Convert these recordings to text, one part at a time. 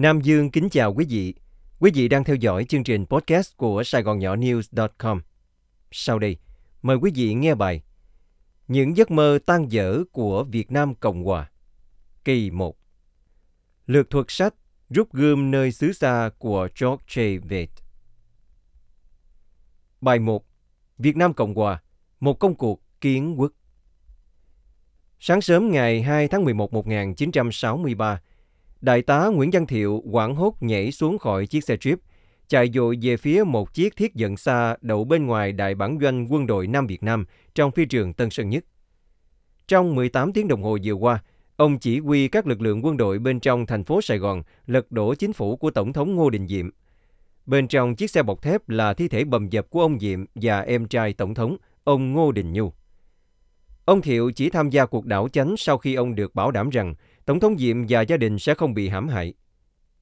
Nam Dương kính chào quý vị. Quý vị đang theo dõi chương trình podcast của Sài Gòn Nhỏ News.com. Sau đây, mời quý vị nghe bài Những giấc mơ tan dở của Việt Nam Cộng Hòa. Kỳ 1 Lược thuật sách Rút gươm nơi xứ xa của George J. Vett Bài 1 Việt Nam Cộng Hòa Một công cuộc kiến quốc Sáng sớm ngày 2 tháng 11 1963, Đại tá Nguyễn Văn Thiệu quảng hốt nhảy xuống khỏi chiếc xe Jeep, chạy dội về phía một chiếc thiết dẫn xa đậu bên ngoài đại bản doanh quân đội Nam Việt Nam trong phi trường Tân Sơn Nhất. Trong 18 tiếng đồng hồ vừa qua, ông chỉ huy các lực lượng quân đội bên trong thành phố Sài Gòn lật đổ chính phủ của Tổng thống Ngô Đình Diệm. Bên trong chiếc xe bọc thép là thi thể bầm dập của ông Diệm và em trai Tổng thống, ông Ngô Đình Nhu. Ông Thiệu chỉ tham gia cuộc đảo chánh sau khi ông được bảo đảm rằng Tổng thống Diệm và gia đình sẽ không bị hãm hại.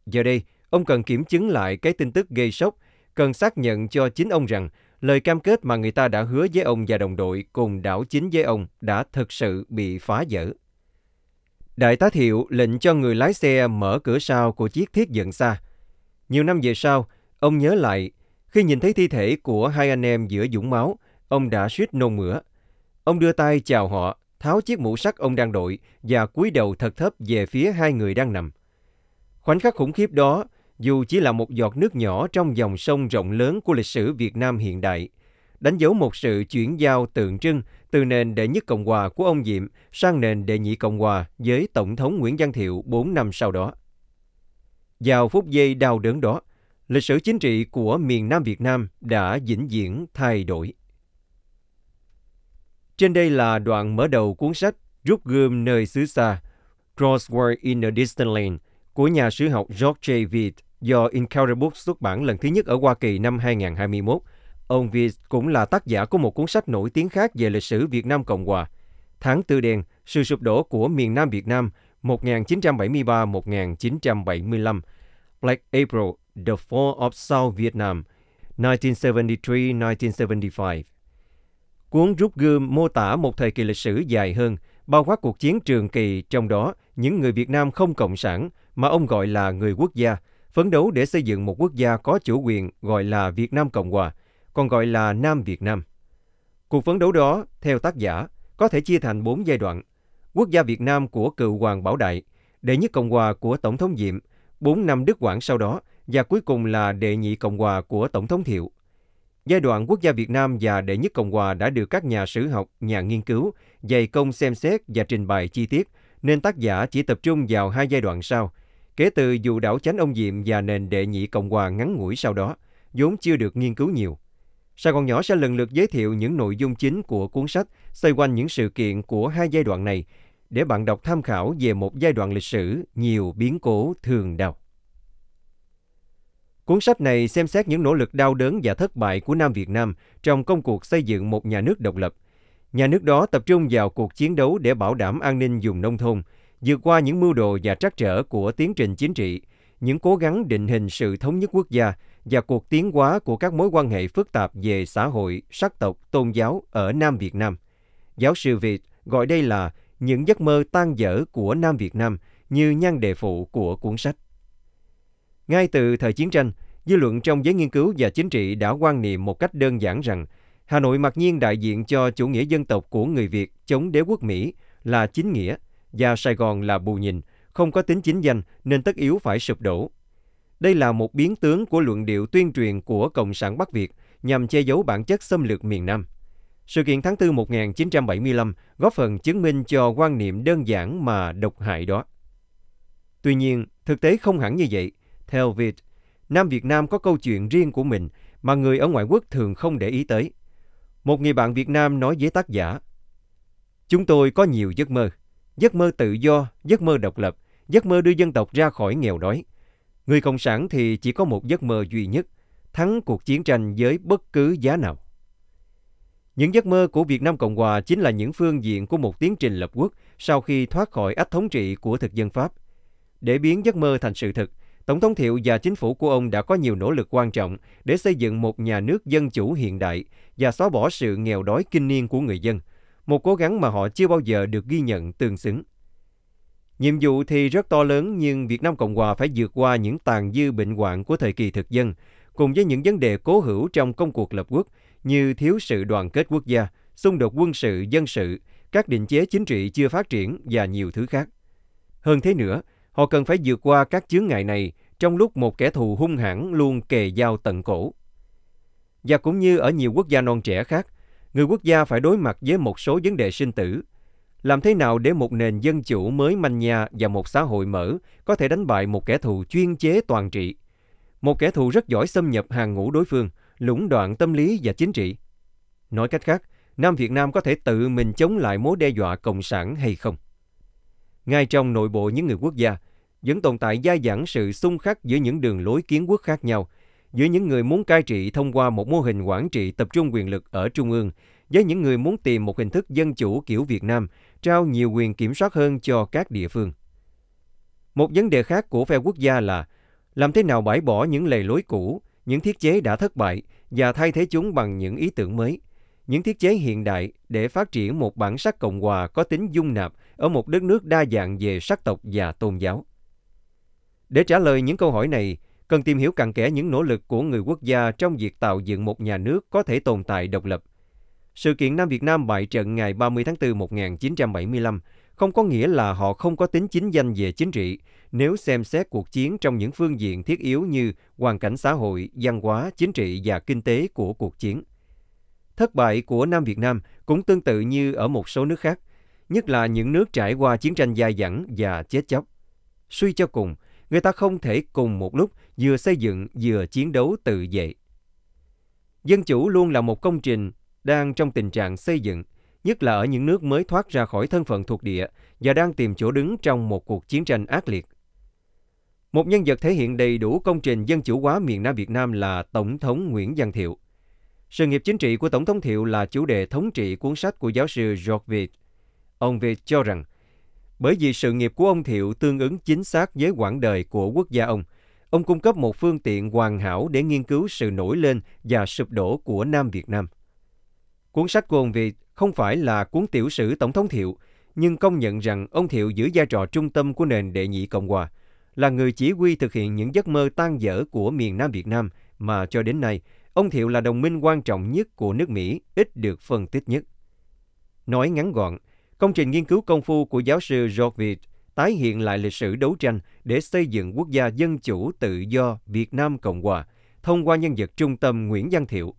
Giờ đây, ông cần kiểm chứng lại cái tin tức gây sốc, cần xác nhận cho chính ông rằng lời cam kết mà người ta đã hứa với ông và đồng đội cùng đảo chính với ông đã thực sự bị phá vỡ. Đại tá Thiệu lệnh cho người lái xe mở cửa sau của chiếc thiết dựng xa. Nhiều năm về sau, ông nhớ lại, khi nhìn thấy thi thể của hai anh em giữa dũng máu, ông đã suýt nôn mửa. Ông đưa tay chào họ, tháo chiếc mũ sắt ông đang đội và cúi đầu thật thấp về phía hai người đang nằm. Khoảnh khắc khủng khiếp đó, dù chỉ là một giọt nước nhỏ trong dòng sông rộng lớn của lịch sử Việt Nam hiện đại, đánh dấu một sự chuyển giao tượng trưng từ nền đệ nhất Cộng hòa của ông Diệm sang nền đệ nhị Cộng hòa với Tổng thống Nguyễn Văn Thiệu 4 năm sau đó. Vào phút giây đau đớn đó, lịch sử chính trị của miền Nam Việt Nam đã vĩnh viễn thay đổi. Trên đây là đoạn mở đầu cuốn sách Rút gươm nơi xứ xa, Crossword in a Distant Land của nhà sử học George J. Viet do Encounter Books xuất bản lần thứ nhất ở Hoa Kỳ năm 2021. Ông Viet cũng là tác giả của một cuốn sách nổi tiếng khác về lịch sử Việt Nam Cộng Hòa, Tháng Tư Đen, Sự sụp đổ của miền Nam Việt Nam 1973-1975, Black April, The Fall of South Vietnam, 1973-1975. Cuốn rút gươm mô tả một thời kỳ lịch sử dài hơn, bao quát cuộc chiến trường kỳ, trong đó những người Việt Nam không cộng sản, mà ông gọi là người quốc gia, phấn đấu để xây dựng một quốc gia có chủ quyền gọi là Việt Nam Cộng Hòa, còn gọi là Nam Việt Nam. Cuộc phấn đấu đó, theo tác giả, có thể chia thành bốn giai đoạn. Quốc gia Việt Nam của cựu Hoàng Bảo Đại, đệ nhất Cộng Hòa của Tổng thống Diệm, bốn năm Đức Quảng sau đó, và cuối cùng là đệ nhị Cộng Hòa của Tổng thống Thiệu. Giai đoạn quốc gia Việt Nam và đệ nhất Cộng hòa đã được các nhà sử học, nhà nghiên cứu dày công xem xét và trình bày chi tiết, nên tác giả chỉ tập trung vào hai giai đoạn sau, kể từ dù đảo chánh ông Diệm và nền đệ nhị Cộng hòa ngắn ngủi sau đó, vốn chưa được nghiên cứu nhiều. Sài Gòn Nhỏ sẽ lần lượt giới thiệu những nội dung chính của cuốn sách xoay quanh những sự kiện của hai giai đoạn này để bạn đọc tham khảo về một giai đoạn lịch sử nhiều biến cố thường đau. Cuốn sách này xem xét những nỗ lực đau đớn và thất bại của Nam Việt Nam trong công cuộc xây dựng một nhà nước độc lập. Nhà nước đó tập trung vào cuộc chiến đấu để bảo đảm an ninh vùng nông thôn, vượt qua những mưu đồ và trắc trở của tiến trình chính trị, những cố gắng định hình sự thống nhất quốc gia và cuộc tiến hóa của các mối quan hệ phức tạp về xã hội, sắc tộc, tôn giáo ở Nam Việt Nam. Giáo sư Việt gọi đây là những giấc mơ tan dở của Nam Việt Nam như nhan đề phụ của cuốn sách. Ngay từ thời chiến tranh, dư luận trong giới nghiên cứu và chính trị đã quan niệm một cách đơn giản rằng Hà Nội mặc nhiên đại diện cho chủ nghĩa dân tộc của người Việt chống đế quốc Mỹ là chính nghĩa và Sài Gòn là bù nhìn, không có tính chính danh nên tất yếu phải sụp đổ. Đây là một biến tướng của luận điệu tuyên truyền của Cộng sản Bắc Việt nhằm che giấu bản chất xâm lược miền Nam. Sự kiện tháng 4 1975 góp phần chứng minh cho quan niệm đơn giản mà độc hại đó. Tuy nhiên, thực tế không hẳn như vậy. Theo Việt, Nam Việt Nam có câu chuyện riêng của mình mà người ở ngoại quốc thường không để ý tới. Một người bạn Việt Nam nói với tác giả, Chúng tôi có nhiều giấc mơ. Giấc mơ tự do, giấc mơ độc lập, giấc mơ đưa dân tộc ra khỏi nghèo đói. Người Cộng sản thì chỉ có một giấc mơ duy nhất, thắng cuộc chiến tranh với bất cứ giá nào. Những giấc mơ của Việt Nam Cộng Hòa chính là những phương diện của một tiến trình lập quốc sau khi thoát khỏi ách thống trị của thực dân Pháp. Để biến giấc mơ thành sự thực, Tổng thống Thiệu và chính phủ của ông đã có nhiều nỗ lực quan trọng để xây dựng một nhà nước dân chủ hiện đại và xóa bỏ sự nghèo đói kinh niên của người dân, một cố gắng mà họ chưa bao giờ được ghi nhận tương xứng. Nhiệm vụ thì rất to lớn nhưng Việt Nam Cộng Hòa phải vượt qua những tàn dư bệnh hoạn của thời kỳ thực dân, cùng với những vấn đề cố hữu trong công cuộc lập quốc như thiếu sự đoàn kết quốc gia, xung đột quân sự, dân sự, các định chế chính trị chưa phát triển và nhiều thứ khác. Hơn thế nữa, họ cần phải vượt qua các chướng ngại này trong lúc một kẻ thù hung hãn luôn kề dao tận cổ. Và cũng như ở nhiều quốc gia non trẻ khác, người quốc gia phải đối mặt với một số vấn đề sinh tử. Làm thế nào để một nền dân chủ mới manh nha và một xã hội mở có thể đánh bại một kẻ thù chuyên chế toàn trị? Một kẻ thù rất giỏi xâm nhập hàng ngũ đối phương, lũng đoạn tâm lý và chính trị. Nói cách khác, Nam Việt Nam có thể tự mình chống lại mối đe dọa cộng sản hay không? Ngay trong nội bộ những người quốc gia, vẫn tồn tại gia dẳng sự xung khắc giữa những đường lối kiến quốc khác nhau, giữa những người muốn cai trị thông qua một mô hình quản trị tập trung quyền lực ở trung ương, với những người muốn tìm một hình thức dân chủ kiểu Việt Nam, trao nhiều quyền kiểm soát hơn cho các địa phương. Một vấn đề khác của phe quốc gia là làm thế nào bãi bỏ những lề lối cũ, những thiết chế đã thất bại và thay thế chúng bằng những ý tưởng mới, những thiết chế hiện đại để phát triển một bản sắc Cộng hòa có tính dung nạp ở một đất nước đa dạng về sắc tộc và tôn giáo. Để trả lời những câu hỏi này, cần tìm hiểu cặn kẽ những nỗ lực của người quốc gia trong việc tạo dựng một nhà nước có thể tồn tại độc lập. Sự kiện Nam Việt Nam bại trận ngày 30 tháng 4 1975 không có nghĩa là họ không có tính chính danh về chính trị nếu xem xét cuộc chiến trong những phương diện thiết yếu như hoàn cảnh xã hội, văn hóa, chính trị và kinh tế của cuộc chiến. Thất bại của Nam Việt Nam cũng tương tự như ở một số nước khác, nhất là những nước trải qua chiến tranh dài dẳng và chết chóc. Suy cho cùng, người ta không thể cùng một lúc vừa xây dựng vừa chiến đấu tự vệ. Dân chủ luôn là một công trình đang trong tình trạng xây dựng, nhất là ở những nước mới thoát ra khỏi thân phận thuộc địa và đang tìm chỗ đứng trong một cuộc chiến tranh ác liệt. Một nhân vật thể hiện đầy đủ công trình dân chủ hóa miền Nam Việt Nam là Tổng thống Nguyễn Văn Thiệu. Sự nghiệp chính trị của Tổng thống Thiệu là chủ đề thống trị cuốn sách của giáo sư George Vitt. Ông Vitt cho rằng, bởi vì sự nghiệp của ông Thiệu tương ứng chính xác với quãng đời của quốc gia ông, ông cung cấp một phương tiện hoàn hảo để nghiên cứu sự nổi lên và sụp đổ của Nam Việt Nam. Cuốn sách của ông Việt không phải là cuốn tiểu sử Tổng thống Thiệu, nhưng công nhận rằng ông Thiệu giữ vai trò trung tâm của nền đệ nhị Cộng hòa, là người chỉ huy thực hiện những giấc mơ tan dở của miền Nam Việt Nam mà cho đến nay, ông Thiệu là đồng minh quan trọng nhất của nước Mỹ, ít được phân tích nhất. Nói ngắn gọn, công trình nghiên cứu công phu của giáo sư George Vitt tái hiện lại lịch sử đấu tranh để xây dựng quốc gia dân chủ tự do Việt Nam Cộng Hòa thông qua nhân vật trung tâm Nguyễn Văn Thiệu.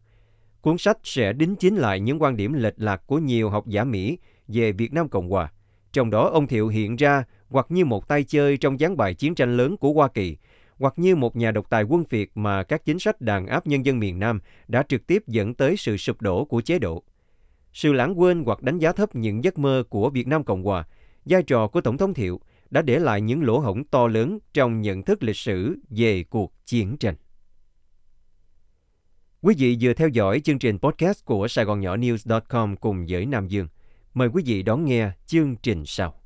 Cuốn sách sẽ đính chính lại những quan điểm lệch lạc của nhiều học giả Mỹ về Việt Nam Cộng Hòa. Trong đó ông Thiệu hiện ra hoặc như một tay chơi trong gián bài chiến tranh lớn của Hoa Kỳ, hoặc như một nhà độc tài quân Việt mà các chính sách đàn áp nhân dân miền Nam đã trực tiếp dẫn tới sự sụp đổ của chế độ. Sự lãng quên hoặc đánh giá thấp những giấc mơ của Việt Nam Cộng Hòa, vai trò của Tổng thống Thiệu đã để lại những lỗ hổng to lớn trong nhận thức lịch sử về cuộc chiến tranh. Quý vị vừa theo dõi chương trình podcast của Sài Gòn Nhỏ News.com cùng với Nam Dương. Mời quý vị đón nghe chương trình sau.